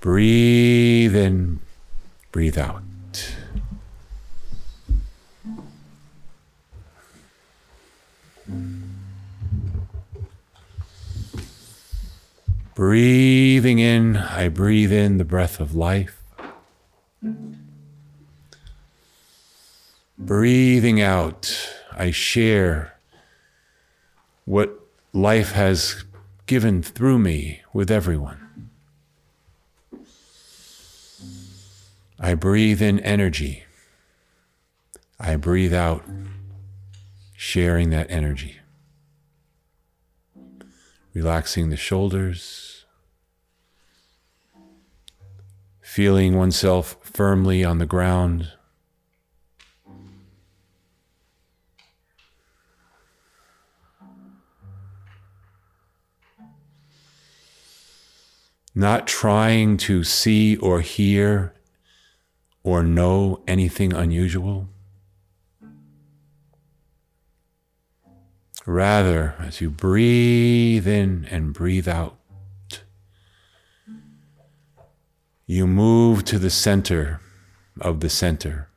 Breathe in, breathe out. Breathing in, I breathe in the breath of life. Breathing out, I share what life has given through me with everyone. I breathe in energy. I breathe out, sharing that energy. Relaxing the shoulders, feeling oneself firmly on the ground. Not trying to see or hear or know anything unusual. Rather, as you breathe in and breathe out, you move to the center of the center.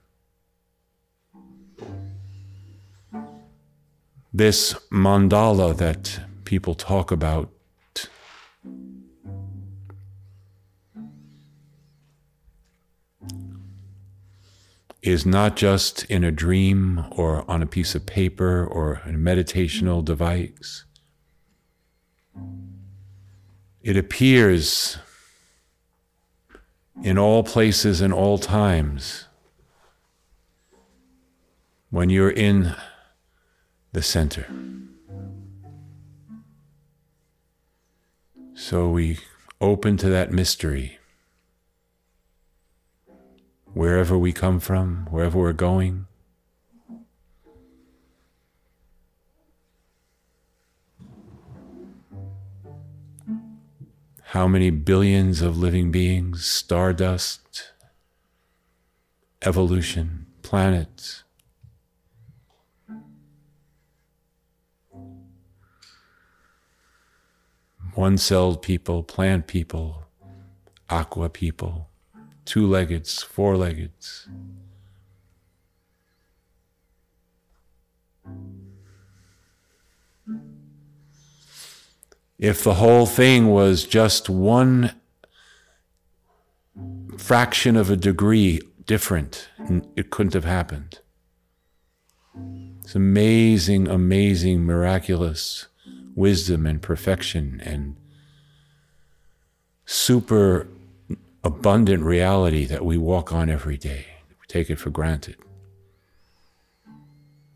This mandala that people talk about is not just in a dream or on a piece of paper or a meditational device. It appears in all places and all times when you're in the center. So we open to that mystery wherever we come from, wherever we're going. How many billions of living beings, stardust, evolution, planets. One celled people, plant people, aqua people two leggeds, four leggeds. If the whole thing was just one fraction of a degree different, it couldn't have happened. It's amazing, amazing, miraculous wisdom and perfection and super abundant reality that we walk on every day. We take it for granted.